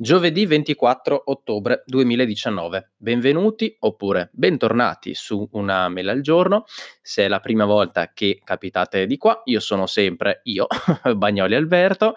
Giovedì 24 ottobre 2019. Benvenuti oppure bentornati su una mela al giorno. Se è la prima volta che capitate di qua, io sono sempre io, Bagnoli Alberto.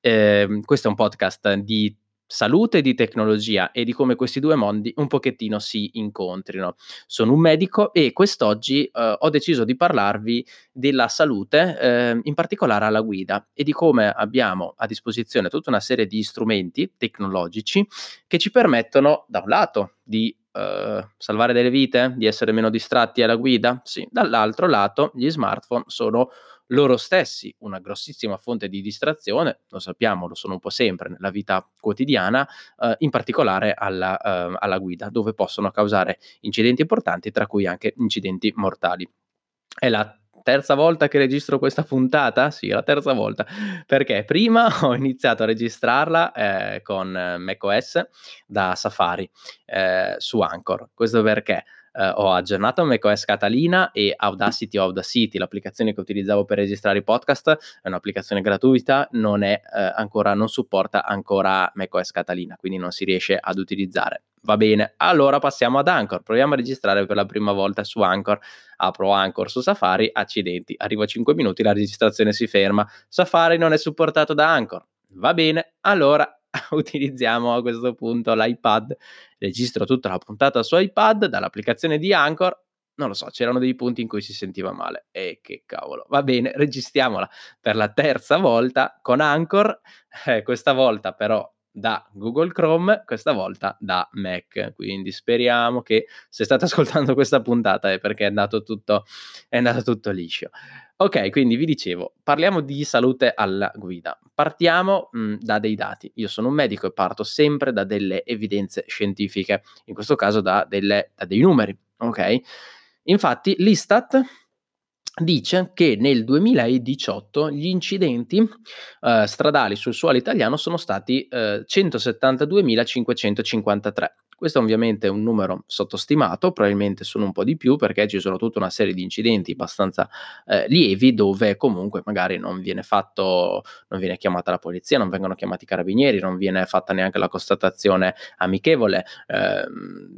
Eh, questo è un podcast di salute, di tecnologia e di come questi due mondi un pochettino si incontrino. Sono un medico e quest'oggi eh, ho deciso di parlarvi della salute, eh, in particolare alla guida e di come abbiamo a disposizione tutta una serie di strumenti tecnologici che ci permettono da un lato di Uh, salvare delle vite, di essere meno distratti alla guida? Sì, dall'altro lato gli smartphone sono loro stessi una grossissima fonte di distrazione, lo sappiamo, lo sono un po' sempre nella vita quotidiana, eh, in particolare alla, eh, alla guida, dove possono causare incidenti importanti, tra cui anche incidenti mortali. È la terza volta che registro questa puntata? Sì, la terza volta, perché prima ho iniziato a registrarla eh, con macOS da Safari eh, su Anchor. Questo perché eh, ho aggiornato macOS Catalina e Audacity o Audacity, l'applicazione che utilizzavo per registrare i podcast, è un'applicazione gratuita, non, è, eh, ancora, non supporta ancora macOS Catalina, quindi non si riesce ad utilizzare. Va bene, allora passiamo ad Anchor, proviamo a registrare per la prima volta su Anchor. Apro Anchor su Safari, accidenti, arrivo a 5 minuti, la registrazione si ferma. Safari non è supportato da Anchor. Va bene, allora utilizziamo a questo punto l'iPad, registro tutta la puntata su iPad dall'applicazione di Anchor. Non lo so, c'erano dei punti in cui si sentiva male. E che cavolo. Va bene, registriamola per la terza volta con Anchor. Eh, questa volta però da Google Chrome, questa volta da Mac. Quindi speriamo che se state ascoltando questa puntata è perché è andato tutto, è andato tutto liscio. Ok, quindi vi dicevo, parliamo di salute alla guida. Partiamo mh, da dei dati. Io sono un medico e parto sempre da delle evidenze scientifiche, in questo caso da, delle, da dei numeri. Ok? Infatti l'Istat dice che nel 2018 gli incidenti eh, stradali sul suolo italiano sono stati eh, 172.553 questo è ovviamente un numero sottostimato, probabilmente sono un po' di più perché ci sono tutta una serie di incidenti abbastanza eh, lievi dove comunque magari non viene fatto, non viene chiamata la polizia, non vengono chiamati i carabinieri, non viene fatta neanche la constatazione amichevole, eh,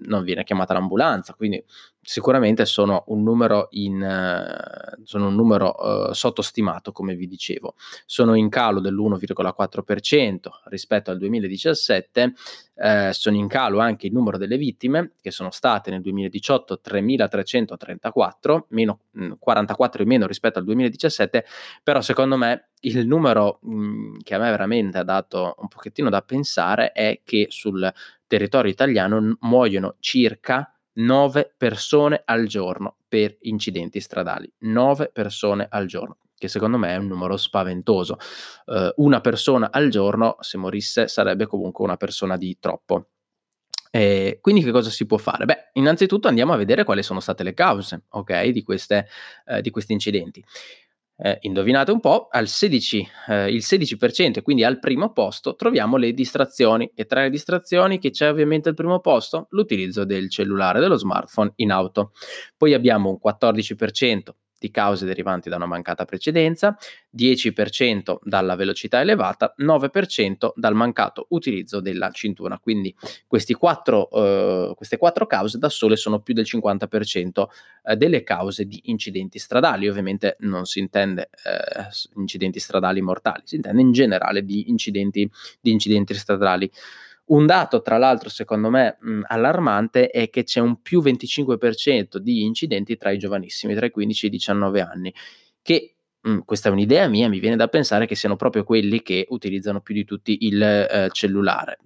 non viene chiamata l'ambulanza, quindi sicuramente sono un numero, in, uh, sono un numero uh, sottostimato, come vi dicevo. Sono in calo dell'1,4% rispetto al 2017, eh, sono in calo anche il numero delle vittime, che sono state nel 2018 3.334, meno, mh, 44 in meno rispetto al 2017, però secondo me il numero mh, che a me veramente ha dato un pochettino da pensare è che sul territorio italiano muoiono circa 9 persone al giorno per incidenti stradali. 9 persone al giorno, che secondo me è un numero spaventoso. Uh, una persona al giorno, se morisse, sarebbe comunque una persona di troppo. E quindi che cosa si può fare? Beh, innanzitutto andiamo a vedere quali sono state le cause, ok, di, queste, eh, di questi incidenti eh, indovinate un po', al 16, eh, il 16%, quindi al primo posto, troviamo le distrazioni. E tra le distrazioni che c'è ovviamente al primo posto, l'utilizzo del cellulare, dello smartphone in auto. Poi abbiamo un 14% di cause derivanti da una mancata precedenza, 10% dalla velocità elevata, 9% dal mancato utilizzo della cintura. Quindi quattro, eh, queste quattro cause da sole sono più del 50% eh, delle cause di incidenti stradali. Ovviamente non si intende eh, incidenti stradali mortali, si intende in generale di incidenti, di incidenti stradali. Un dato, tra l'altro, secondo me mh, allarmante è che c'è un più 25% di incidenti tra i giovanissimi, tra i 15 e i 19 anni, che mh, questa è un'idea mia, mi viene da pensare che siano proprio quelli che utilizzano più di tutti il eh, cellulare.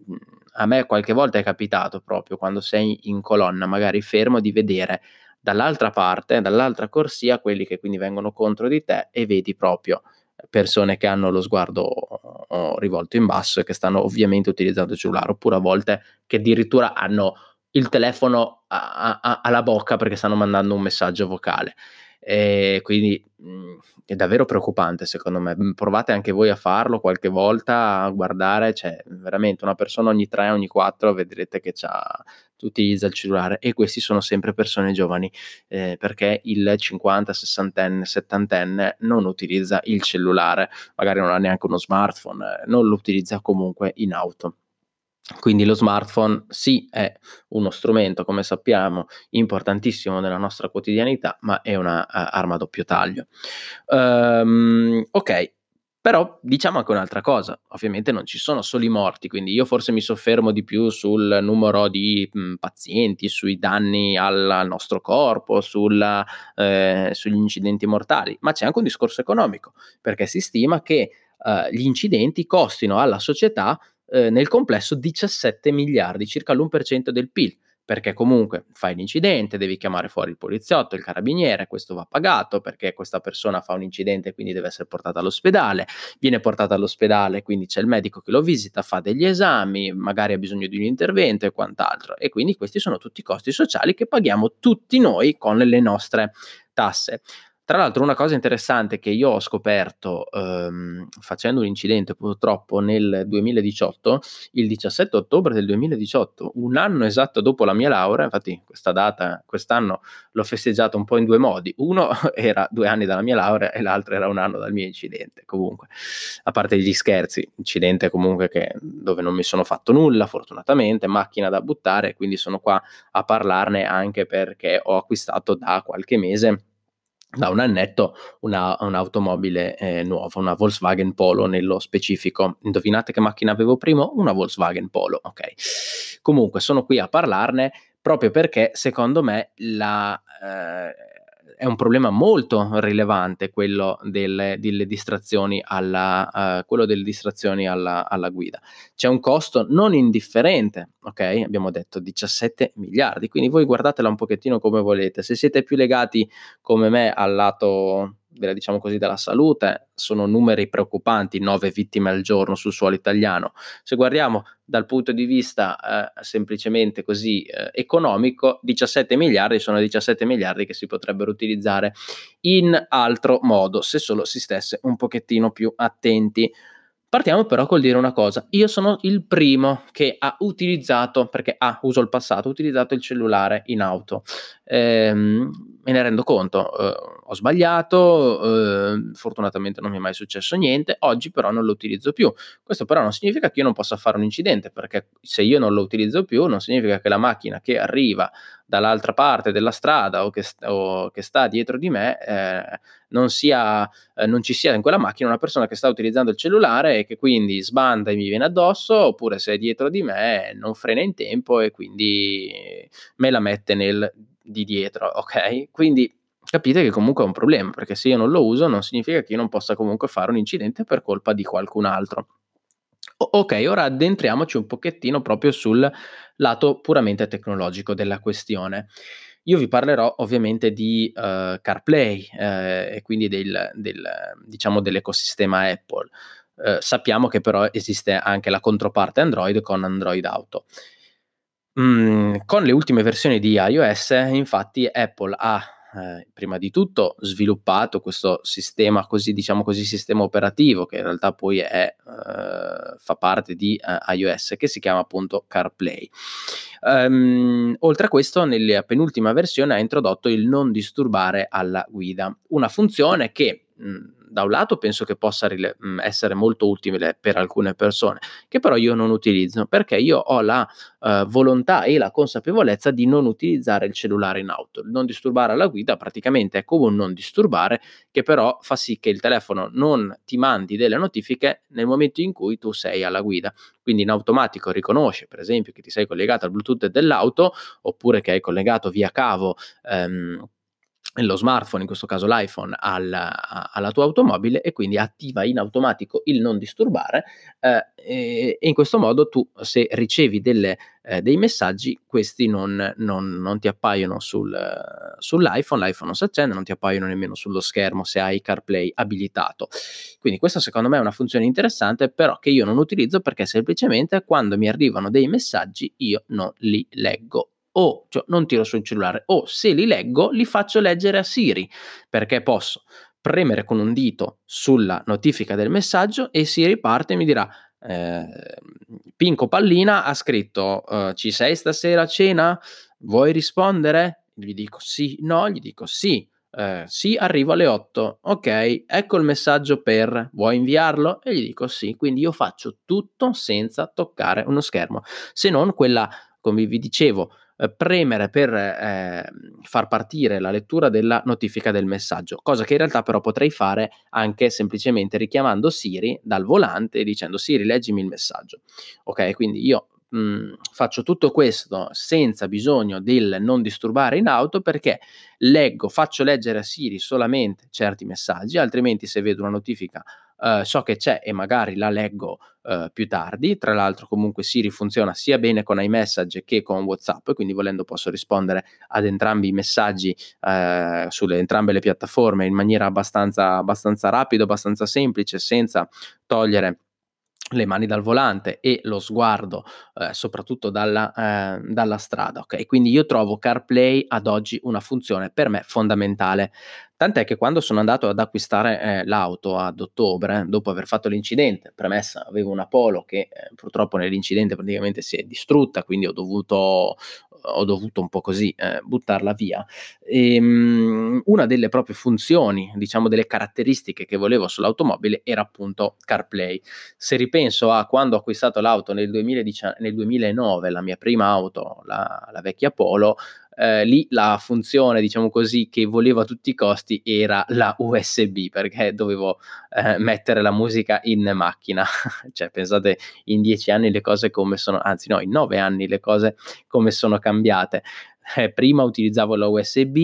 A me qualche volta è capitato proprio quando sei in colonna, magari fermo, di vedere dall'altra parte, dall'altra corsia, quelli che quindi vengono contro di te e vedi proprio persone che hanno lo sguardo oh, rivolto in basso e che stanno ovviamente utilizzando il cellulare, oppure a volte che addirittura hanno il telefono a, a, alla bocca perché stanno mandando un messaggio vocale. E quindi mh, mm, è davvero preoccupante secondo me. Provate anche voi a farlo qualche volta, a guardare, cioè veramente una persona ogni tre, ogni quattro vedrete che c'ha, utilizza il cellulare e questi sono sempre persone giovani eh, perché il 50, 60enne, 70enne non utilizza il cellulare, magari non ha neanche uno smartphone, eh, non lo utilizza comunque in auto. Quindi lo smartphone sì, è uno strumento, come sappiamo, importantissimo nella nostra quotidianità, ma è una uh, arma a doppio taglio. Um, ok, però diciamo anche un'altra cosa, ovviamente non ci sono solo i morti, quindi io forse mi soffermo di più sul numero di mh, pazienti, sui danni al nostro corpo, sulla, eh, sugli incidenti mortali, ma c'è anche un discorso economico, perché si stima che eh, gli incidenti costino alla società eh, nel complesso 17 miliardi, circa l'1% del PIL perché comunque fai l'incidente, devi chiamare fuori il poliziotto, il carabiniere, questo va pagato perché questa persona fa un incidente e quindi deve essere portata all'ospedale, viene portata all'ospedale, quindi c'è il medico che lo visita, fa degli esami, magari ha bisogno di un intervento e quant'altro. E quindi questi sono tutti i costi sociali che paghiamo tutti noi con le nostre tasse. Tra l'altro una cosa interessante che io ho scoperto ehm, facendo un incidente purtroppo nel 2018, il 17 ottobre del 2018, un anno esatto dopo la mia laurea, infatti questa data quest'anno l'ho festeggiata un po' in due modi, uno era due anni dalla mia laurea e l'altro era un anno dal mio incidente, comunque, a parte gli scherzi, incidente comunque che, dove non mi sono fatto nulla fortunatamente, macchina da buttare, quindi sono qua a parlarne anche perché ho acquistato da qualche mese da un annetto una, un'automobile eh, nuova, una Volkswagen Polo nello specifico. Indovinate che macchina avevo prima? Una Volkswagen Polo, ok. Comunque sono qui a parlarne proprio perché secondo me la, eh, è un problema molto rilevante quello delle, delle distrazioni, alla, uh, quello delle distrazioni alla, alla, guida. C'è un costo non indifferente, ok? Abbiamo detto 17 miliardi, quindi voi guardatela un pochettino come volete. Se siete più legati come me al lato della, diciamo così, della salute, sono numeri preoccupanti, 9 vittime al giorno sul suolo italiano. Se guardiamo dal punto di vista eh, semplicemente così eh, economico, 17 miliardi sono 17 miliardi che si potrebbero utilizzare in altro modo, se solo si stesse un pochettino più attenti. Partiamo però col dire una cosa, io sono il primo che ha utilizzato, perché ah, uso il passato, ho utilizzato il cellulare in auto. Ehm, me ne rendo conto, eh, ho sbagliato, eh, fortunatamente non mi è mai successo niente, oggi però non lo utilizzo più. Questo però non significa che io non possa fare un incidente, perché se io non lo utilizzo più non significa che la macchina che arriva dall'altra parte della strada o che, o che sta dietro di me eh, non, sia, eh, non ci sia in quella macchina una persona che sta utilizzando il cellulare e che quindi sbanda e mi viene addosso, oppure se è dietro di me non frena in tempo e quindi me la mette nel di dietro, ok? Quindi capite che comunque è un problema, perché se io non lo uso non significa che io non possa comunque fare un incidente per colpa di qualcun altro. Ok, ora addentriamoci un pochettino proprio sul lato puramente tecnologico della questione. Io vi parlerò ovviamente di uh, CarPlay eh, e quindi del, del, diciamo dell'ecosistema Apple. Uh, sappiamo che però esiste anche la controparte Android con Android Auto. Mm, con le ultime versioni di iOS, infatti, Apple ha eh, prima di tutto sviluppato questo sistema così, diciamo così, sistema operativo che in realtà poi è, eh, fa parte di eh, iOS che si chiama appunto CarPlay. Um, oltre a questo, nella penultima versione ha introdotto il non disturbare alla guida, una funzione che mh, mm, da un lato penso che possa rile- essere molto utile per alcune persone, che però io non utilizzo perché io ho la uh, volontà e la consapevolezza di non utilizzare il cellulare in auto. Il non disturbare alla guida praticamente è come un non disturbare che però fa sì che il telefono non ti mandi delle notifiche nel momento in cui tu sei alla guida. Quindi in automatico riconosce, per esempio, che ti sei collegato al Bluetooth dell'auto oppure che hai collegato via cavo. Um, lo smartphone, in questo caso l'iPhone, alla, alla, tua automobile e quindi attiva in automatico il non disturbare eh, e, in questo modo tu se ricevi delle, eh, dei messaggi questi non, non, non ti appaiono sul, sull'iPhone, l'iPhone non si accende, non ti appaiono nemmeno sullo schermo se hai CarPlay abilitato. Quindi questa secondo me è una funzione interessante però che io non utilizzo perché semplicemente quando mi arrivano dei messaggi io non li leggo o cioè, non tiro sul cellulare, o se li leggo li faccio leggere a Siri, perché posso premere con un dito sulla notifica del messaggio e Siri parte e mi dirà eh, Pinco Pallina ha scritto eh, ci sei stasera a cena? Vuoi rispondere? Gli dico sì, no, gli dico sì. Eh, sì, arrivo alle 8. Ok, ecco il messaggio per. Vuoi inviarlo? E gli dico sì. Quindi io faccio tutto senza toccare uno schermo, se non quella, come vi dicevo, eh, premere per eh, far partire la lettura della notifica del messaggio, cosa che in realtà però potrei fare anche semplicemente richiamando Siri dal volante e dicendo Siri leggimi il messaggio. Ok, quindi io mh, mhmm, faccio tutto questo senza bisogno del non disturbare in auto perché leggo, faccio leggere a Siri solamente certi messaggi, altrimenti se vedo una notifica uh, so che c'è e magari la leggo uh, più tardi. Tra l'altro comunque Siri funziona sia bene con iMessage che con WhatsApp, quindi volendo posso rispondere ad entrambi i messaggi uh, sulle entrambe le piattaforme in maniera abbastanza, abbastanza rapida, abbastanza semplice, senza togliere le mani dal volante e lo sguardo eh, soprattutto dalla, eh, dalla strada. Ok, quindi io trovo CarPlay ad oggi una funzione per me fondamentale. Tant'è che quando sono andato ad acquistare eh, l'auto ad ottobre, dopo aver fatto l'incidente, premessa avevo una Polo che eh, purtroppo nell'incidente praticamente si è distrutta, quindi ho dovuto, ho dovuto un po' così eh, buttarla via. E, um, una delle proprie funzioni, diciamo delle caratteristiche che volevo sull'automobile era appunto CarPlay. Se ripenso a quando ho acquistato l'auto nel, 2010, nel 2009, la mia prima auto, la, la vecchia Polo, eh, lì la funzione, diciamo così, che volevo a tutti i costi era la USB, perché dovevo eh, mettere la musica in macchina. cioè, pensate, in dieci anni le cose come sono, anzi no, in nove anni le cose come sono cambiate. Eh, prima utilizzavo la USB,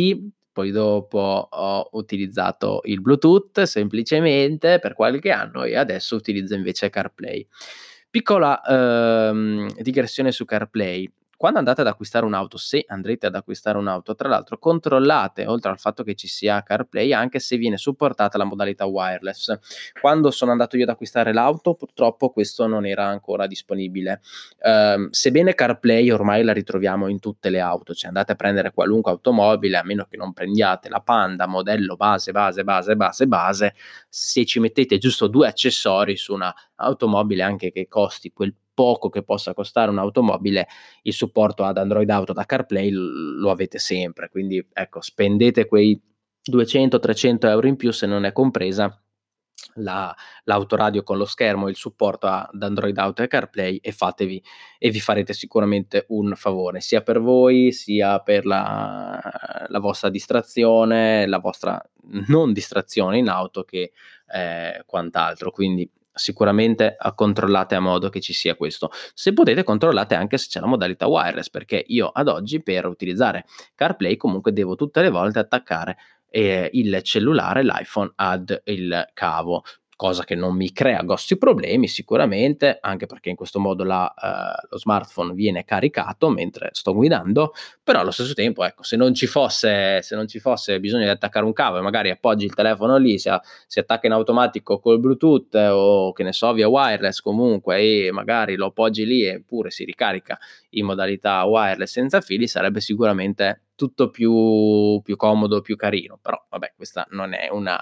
poi dopo ho utilizzato il Bluetooth semplicemente per qualche anno e adesso utilizzo invece CarPlay. Piccola ehm, digressione su CarPlay quando andate ad acquistare un'auto, se andrete ad acquistare un'auto, tra l'altro controllate, oltre al fatto che ci sia CarPlay, anche se viene supportata la modalità wireless. Quando sono andato io ad acquistare l'auto, purtroppo questo non era ancora disponibile. Uh, sebbene CarPlay ormai la ritroviamo in tutte le auto, cioè andate a prendere qualunque automobile, a meno che non prendiate la Panda, modello base, base, base, base, base, se ci mettete giusto due accessori su una automobile anche che costi quel poco che possa costare un'automobile, il supporto ad Android Auto da CarPlay lo avete sempre. Quindi ecco, spendete quei 200-300 euro in più se non è compresa la, l'autoradio con lo schermo, il supporto ad Android Auto e CarPlay e fatevi e vi farete sicuramente un favore sia per voi sia per la, la vostra distrazione, la vostra non distrazione in auto che eh, quant'altro. Quindi sicuramente controllate a modo che ci sia questo. Se potete controllate anche se c'è la modalità wireless, perché io ad oggi per utilizzare CarPlay comunque devo tutte le volte attaccare eh, il cellulare, l'iPhone ad il cavo cosa che non mi crea grossi problemi sicuramente, anche perché in questo modo la, uh, lo smartphone viene caricato mentre sto guidando, però allo stesso tempo, ecco, se non ci fosse, se non ci fosse bisogno di attaccare un cavo e magari appoggi il telefono lì, si, si attacca in automatico col Bluetooth o che ne so, via wireless comunque e magari lo appoggi lì eppure si ricarica in modalità wireless senza fili, sarebbe sicuramente tutto più, più comodo, più carino, però vabbè, questa non è una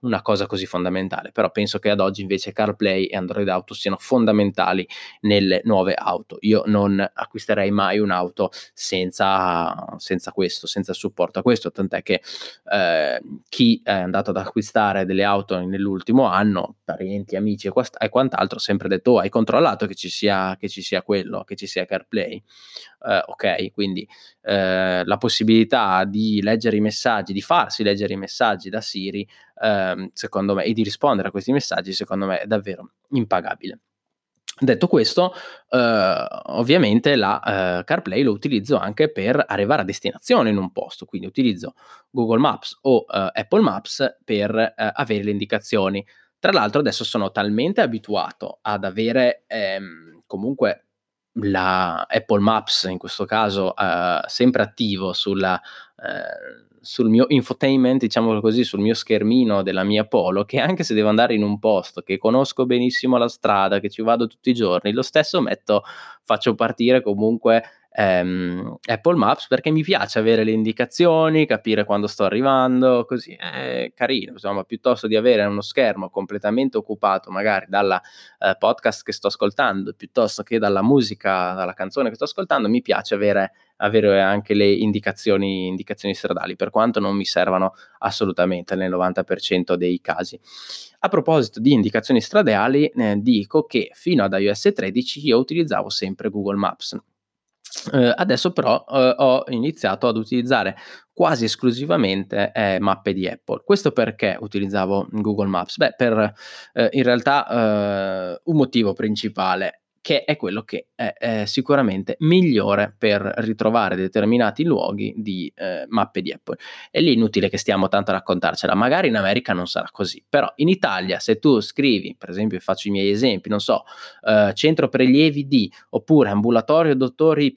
una cosa così fondamentale, però penso che ad oggi invece CarPlay e Android Auto siano fondamentali nelle nuove auto. Io non acquisterei mai un'auto senza, senza questo, senza il supporto a questo, tant'è che eh, chi è andato ad acquistare delle auto nell'ultimo anno, parenti, amici e, quast- e quant'altro, ha sempre detto oh, hai controllato che ci, sia, che ci sia quello, che ci sia CarPlay. Uh, ok, quindi uh, la possibilità di leggere i messaggi, di farsi leggere i messaggi da Siri ehm, secondo me, e di rispondere a questi messaggi, secondo me è davvero impagabile. Detto questo, eh, ovviamente la eh, CarPlay lo utilizzo anche per arrivare a destinazione in un posto, quindi utilizzo Google Maps o eh, Apple Maps per eh, avere le indicazioni. Tra l'altro adesso sono talmente abituato ad avere ehm, comunque la Apple Maps in questo caso eh, sempre attivo sulla, eh, sul mio infotainment, diciamo così, sul mio schermino della mia Polo, che anche se devo andare in un posto che conosco benissimo la strada, che ci vado tutti i giorni, lo stesso metto, faccio partire comunque ehm, Apple Maps perché mi piace avere le indicazioni, capire quando sto arrivando, così è carino, insomma, piuttosto di avere uno schermo completamente occupato magari dalla eh, podcast che sto ascoltando, piuttosto che dalla musica, dalla canzone che sto ascoltando, mi piace avere, avere anche le indicazioni, indicazioni stradali, per quanto non mi servano assolutamente nel 90% dei casi. A proposito di indicazioni stradali, eh, dico che fino ad iOS 13 io utilizzavo sempre Google Maps. Eh, adesso però eh, ho iniziato ad utilizzare quasi esclusivamente eh, mappe di Apple. Questo perché utilizzavo Google Maps? Beh, per eh, in realtà eh, un motivo principale che è quello che è, è, sicuramente migliore per ritrovare determinati luoghi di eh, mappe di Apple. E lì è inutile che stiamo tanto a raccontarcela, magari in America non sarà così, però in Italia se tu scrivi, per esempio faccio i miei esempi, non so, eh, centro prelievi D, oppure ambulatorio dottor Y,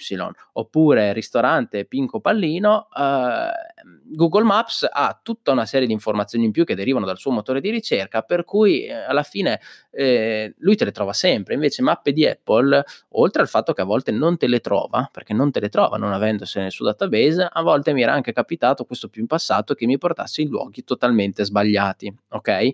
oppure ristorante Pinco Pallino, eh, Google Maps ha tutta una serie di informazioni in più che derivano dal suo motore di ricerca, per cui eh, alla fine eh, lui te le trova sempre, invece mappe di Apple, oltre al fatto che a volte non te le trova, perché non te le trova non avendosene nel suo database, a volte mi era anche capitato, questo più in passato, che mi portasse in luoghi totalmente sbagliati, ok?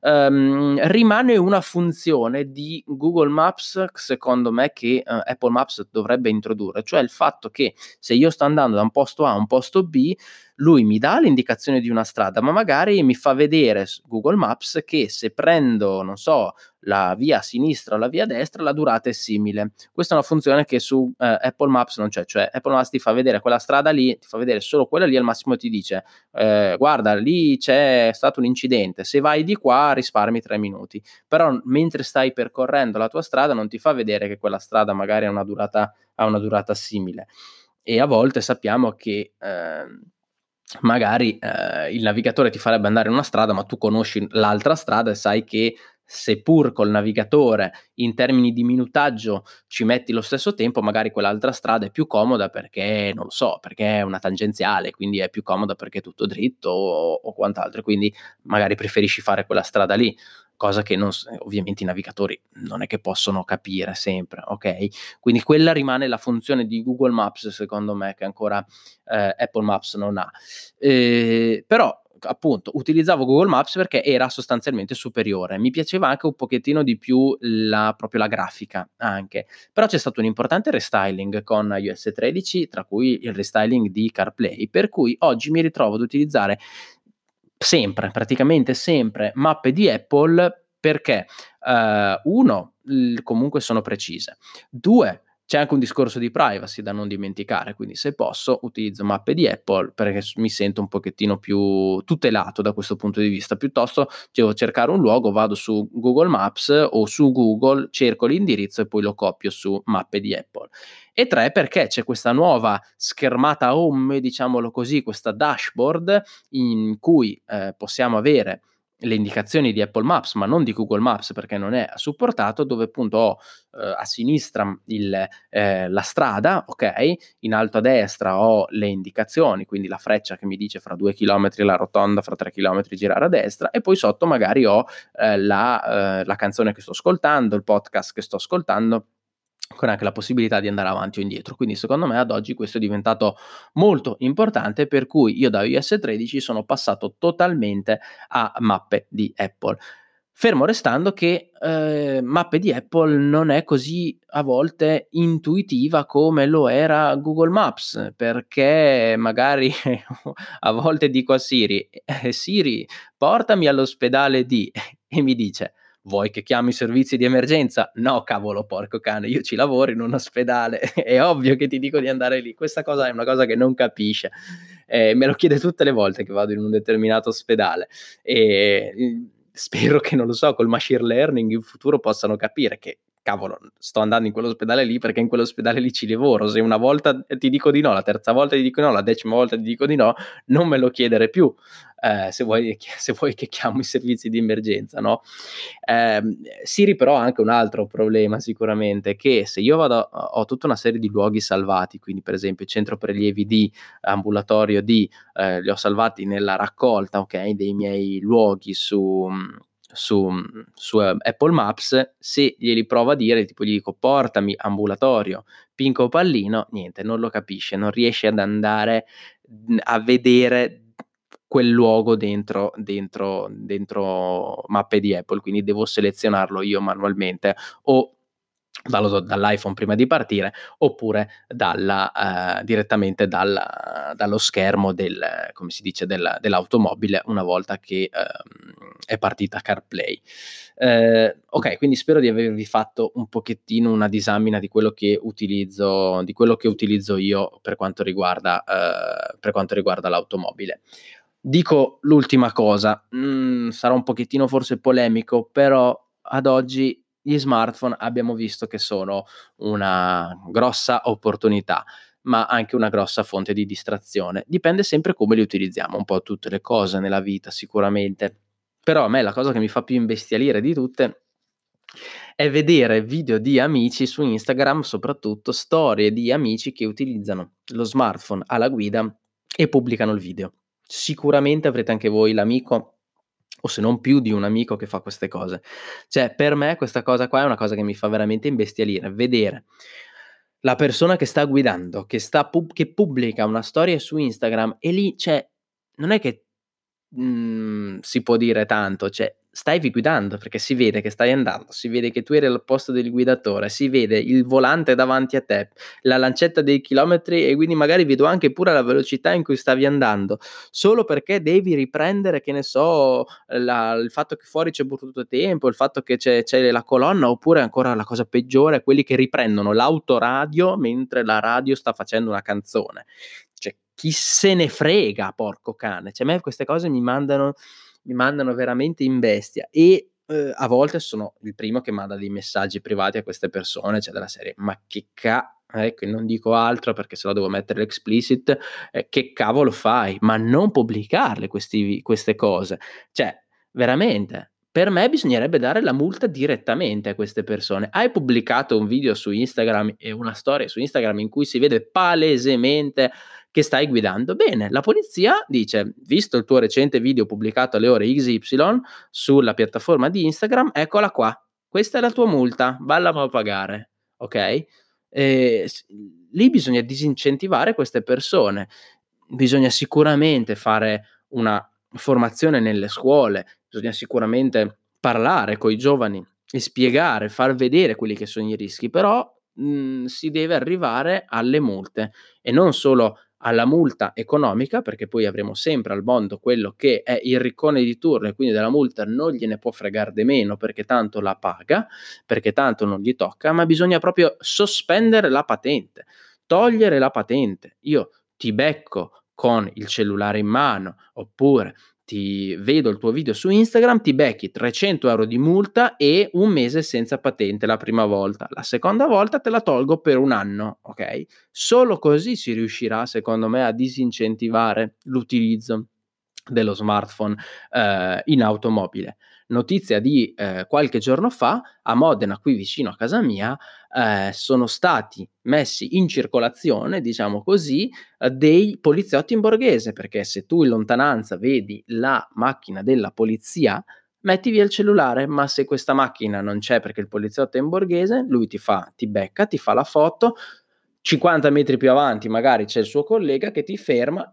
Um, rimane una funzione di Google Maps, secondo me, che uh, Apple Maps dovrebbe introdurre, cioè il fatto che se io sto andando da un posto A a un posto B, lui mi dà l'indicazione di una strada, ma magari mi fa vedere Google Maps che se prendo, non so, la via sinistra o la via destra, la durata è simile. Questa è una funzione che su eh, Apple Maps non c'è, cioè Apple Maps ti fa vedere quella strada lì, ti fa vedere solo quella lì, al massimo ti dice eh, guarda, lì c'è stato un incidente, se vai di qua risparmi tre minuti, però mentre stai percorrendo la tua strada non ti fa vedere che quella strada magari ha una durata, ha una durata simile. E a volte sappiamo che... Eh, magari eh, il navigatore ti farebbe andare in una strada, ma tu conosci l'altra strada e sai che seppur col navigatore in termini di minutaggio ci metti lo stesso tempo, magari quell'altra strada è più comoda perché, non lo so, perché è una tangenziale, quindi è più comoda perché è tutto dritto o, o quant'altro, quindi magari preferisci fare quella strada lì cosa che non, ovviamente i navigatori non è che possono capire sempre, ok? Quindi quella rimane la funzione di Google Maps, secondo me, che ancora eh, Apple Maps non ha. Eh, però appunto utilizzavo Google Maps perché era sostanzialmente superiore. Mi piaceva anche un pochettino di più la, proprio la grafica anche. Però c'è stato un importante restyling con iOS 13, tra cui il restyling di CarPlay, per cui oggi mi ritrovo ad utilizzare sempre, praticamente sempre mappe di Apple perché uh, uno, comunque sono precise. Due, c'è anche un discorso di privacy da non dimenticare, quindi se posso utilizzo mappe di Apple perché mi sento un pochettino più tutelato da questo punto di vista, piuttosto devo cercare un luogo, vado su Google Maps o su Google, cerco l'indirizzo e poi lo copio su mappe di Apple. E tre, perché c'è questa nuova schermata home, diciamolo così, questa dashboard in cui eh, possiamo avere le indicazioni di Apple Maps, ma non di Google Maps perché non è supportato, dove appunto ho eh, a sinistra il, eh, la strada, ok? In alto a destra ho le indicazioni, quindi la freccia che mi dice fra due chilometri la rotonda, fra tre chilometri girare a destra, e poi sotto magari ho eh, la, eh, la canzone che sto ascoltando, il podcast che sto ascoltando con anche la possibilità di andare avanti o indietro. Quindi secondo me ad oggi questo è diventato molto importante per cui io da iOS 13 sono passato totalmente a mappe di Apple. Fermo restando che eh, mappe di Apple non è così a volte intuitiva come lo era Google Maps, perché magari a volte dico a Siri, eh, Siri, portami all'ospedale di e mi dice Vuoi che chiami i servizi di emergenza? No, cavolo, porco cane, io ci lavoro in un ospedale, è ovvio che ti dico di andare lì. Questa cosa è una cosa che non capisce. Eh, me lo chiede tutte le volte che vado in un determinato ospedale. E spero che, non lo so, col machine learning in futuro possano capire che cavolo, sto andando in quell'ospedale lì perché in quell'ospedale lì ci lavoro. Se una volta ti dico di no, la terza volta ti dico di no, la decima volta ti dico di no, non me lo chiedere più. Eh, se, vuoi, se, vuoi, che chiamo i servizi di emergenza, no? Eh, Siri però ha anche un altro problema sicuramente, che se io vado, ho tutta una serie di luoghi salvati, quindi per esempio centro prelievi di ambulatorio di, eh, li ho salvati nella raccolta, ok, dei miei luoghi su su, su Apple Maps, se glieli provo a dire, tipo gli dico portami ambulatorio, pinco pallino, niente, non lo capisce, non riesce ad andare a vedere quel luogo dentro, dentro, dentro mappe di Apple, quindi devo selezionarlo io manualmente o dallo, dall'iPhone prima di partire oppure dalla, uh, direttamente dalla, dallo schermo del, come si dice, del, dell'automobile una volta che uh, è partita CarPlay. Uh, ok, quindi spero di avervi fatto un pochettino una disamina di quello che utilizzo, quello che utilizzo io per quanto riguarda, eh, per quanto riguarda l'automobile. Dico l'ultima cosa, mm, sarà un pochettino forse polemico, però ad oggi gli smartphone abbiamo visto che sono una grossa opportunità, ma anche una grossa fonte di distrazione. Dipende sempre come li utilizziamo, un po' tutte le cose nella vita sicuramente. Però a me la cosa che mi fa più imbestialire di tutte è vedere video di amici su Instagram, soprattutto storie di amici che utilizzano lo smartphone alla guida e pubblicano il video. Sicuramente avrete anche voi l'amico o se non più di un amico che fa queste cose. Cioè, per me questa cosa qua è una cosa che mi fa veramente imbestialire, vedere la persona che sta guidando, che, sta pub- che pubblica una storia su Instagram e lì, cioè, non è che mh, mhmm, si può dire tanto, cioè, stai guidando perché si vede che stai andando, si vede che tu eri al posto del guidatore, si vede il volante davanti a te, la lancetta dei chilometri e quindi magari vedo anche pure la velocità in cui stavi andando, solo perché devi riprendere, che ne so, la, il fatto che fuori c'è brutto tempo, il fatto che c'è, c'è la colonna, oppure ancora la cosa peggiore, quelli che riprendono l'autoradio mentre la radio sta facendo una canzone. Cioè, chi se ne frega, porco cane. Cioè, a me queste cose mi mandano mi mandano veramente in bestia e eh, a volte sono il primo che manda dei messaggi privati a queste persone, cioè della serie, ma che ca... Ecco, non dico altro perché se no devo mettere l'explicit, eh, che cavolo fai? Ma non pubblicarle questi, queste cose. Cioè, veramente, per me bisognerebbe dare la multa direttamente a queste persone. Hai pubblicato un video su Instagram e una storia su Instagram in cui si vede palesemente che stai guidando. Bene, la polizia dice, visto il tuo recente video pubblicato alle ore XY sulla piattaforma di Instagram, eccola qua, questa è la tua multa, valla a pagare, ok? E, lì bisogna disincentivare queste persone, bisogna sicuramente fare una formazione nelle scuole, bisogna sicuramente parlare con i giovani e spiegare, far vedere quelli che sono i rischi, però mh, si deve arrivare alle multe e non solo alla multa economica, perché poi avremo sempre al mondo quello che è il riccone di turno e quindi della multa non gliene può fregare di meno perché tanto la paga, perché tanto non gli tocca, ma bisogna proprio sospendere la patente, togliere la patente. Io ti becco con il cellulare in mano oppure ti vedo il tuo video su Instagram, ti becchi 300 euro di multa e un mese senza patente la prima volta. La seconda volta te la tolgo per un anno, ok? Solo così si riuscirà, secondo me, a disincentivare l'utilizzo dello smartphone eh, in automobile notizia di eh, qualche giorno fa, a Modena, qui vicino a casa mia, eh, sono stati messi in circolazione, diciamo così, eh, dei poliziotti in borghese, perché se tu in lontananza vedi la macchina della polizia, metti via il cellulare, ma se questa macchina non c'è perché il poliziotto è in borghese, lui ti fa, ti becca, ti fa la foto, 50 metri più avanti magari c'è il suo collega che ti ferma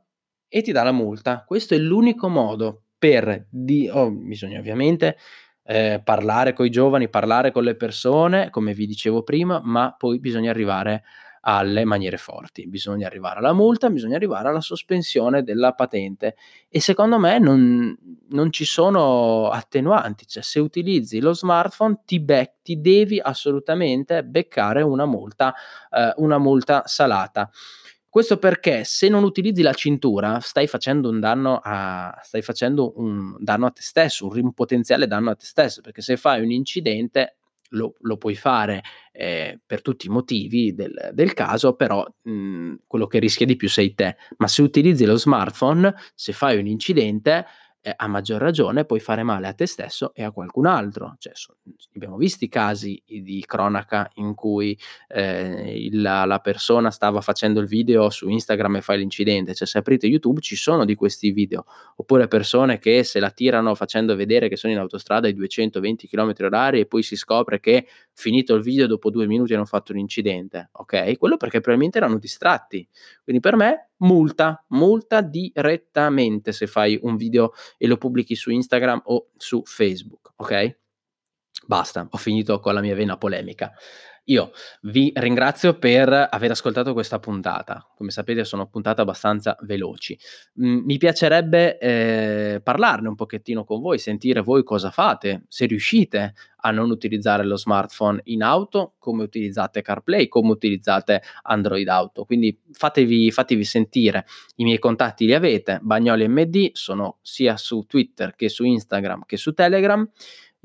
e ti dà la multa. Questo è l'unico modo per di oh, bisogna ovviamente eh, parlare con i giovani, parlare con le persone, come vi dicevo prima, ma poi bisogna arrivare alle maniere forti, bisogna arrivare alla multa, bisogna arrivare alla sospensione della patente. E secondo me non, non ci sono attenuanti, cioè se utilizzi lo smartphone ti, bec- ti devi assolutamente beccare una multa, eh, una multa salata. Questo perché se non utilizzi la cintura stai facendo un danno a, stai facendo un danno a te stesso, un, potenziale danno a te stesso, perché se fai un incidente lo, lo, puoi fare eh, per tutti i motivi del, del caso, però mh, quello che rischia di più sei te. Ma se utilizzi lo smartphone, se fai un incidente, eh, a maggior ragione puoi fare male a te stesso e a qualcun altro. Cioè, so, abbiamo visto casi di cronaca in cui eh, la, la, persona stava facendo il video su Instagram e fa l'incidente. Cioè, se aprite YouTube ci sono di questi video. Oppure persone che se la tirano facendo vedere che sono in autostrada ai 220 km h e poi si scopre che finito il video dopo due minuti hanno fatto un incidente. Ok? Quello perché probabilmente erano distratti. Quindi per me multa, multa direttamente se fai un video e lo pubblichi su Instagram o su Facebook, ok? Basta, ho finito con la mia vena polemica. Io vi ringrazio per aver ascoltato questa puntata. Come sapete sono puntate abbastanza veloci. Mm, mi piacerebbe eh, parlarne un pochettino con voi, sentire voi cosa fate, se riuscite a non utilizzare lo smartphone in auto, come utilizzate CarPlay, come utilizzate Android Auto. Quindi fatevi, fatevi sentire. I miei contatti li avete, Bagnoli MD, sono sia su Twitter che su Instagram che su Telegram.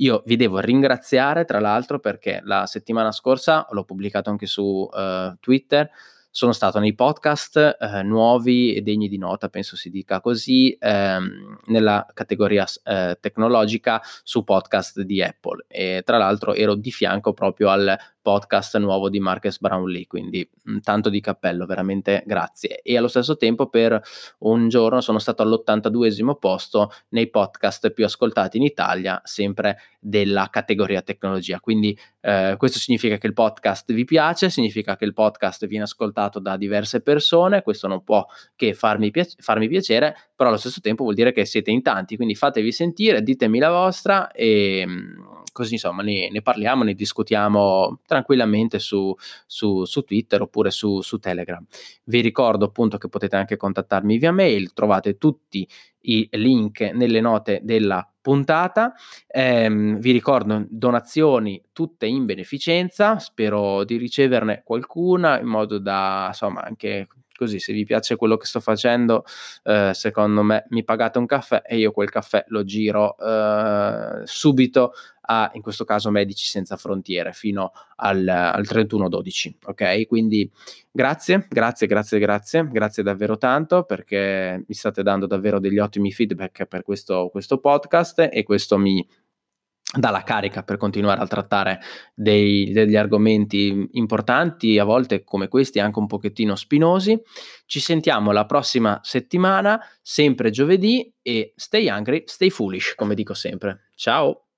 Io vi devo ringraziare, tra l'altro, perché la settimana scorsa l'ho pubblicato anche su uh, Twitter. Sono stato nei podcast eh, nuovi e degni di nota, penso si dica così, ehm, nella categoria eh, tecnologica su podcast di Apple. E tra l'altro ero di fianco proprio al podcast nuovo di Marcus Brownlee, quindi mm, tanto di cappello, veramente grazie. E allo stesso tempo per un giorno sono stato all'82esimo posto nei podcast più ascoltati in Italia, sempre della categoria tecnologia. Quindi eh, questo significa che il podcast vi piace, significa che il podcast viene ascoltato da diverse persone, questo non può che farmi, piace- farmi piacere, però allo stesso tempo vuol dire che siete in tanti, quindi fatevi sentire, ditemi la vostra e mm, così insomma ne, ne, parliamo, ne discutiamo tranquillamente su, su, su Twitter oppure su, su, Telegram. Vi ricordo appunto che potete anche contattarmi via mail, trovate tutti i link nelle note della puntata. Eh, vi ricordo donazioni tutte in beneficenza, spero di riceverne qualcuna in modo da insomma anche così se vi piace quello che sto facendo, eh, secondo me mi pagate un caffè e io quel caffè lo giro eh, subito a, in questo caso, Medici Senza Frontiere fino al, al 31-12. Ok, quindi grazie, grazie, grazie, grazie, grazie davvero tanto perché mi state dando davvero degli ottimi feedback per questo, questo podcast e questo mi dalla carica per continuare a trattare dei, degli argomenti importanti, a volte come questi anche un pochettino spinosi. Ci sentiamo la prossima settimana, sempre giovedì e stay hungry, stay foolish, come dico sempre. Ciao!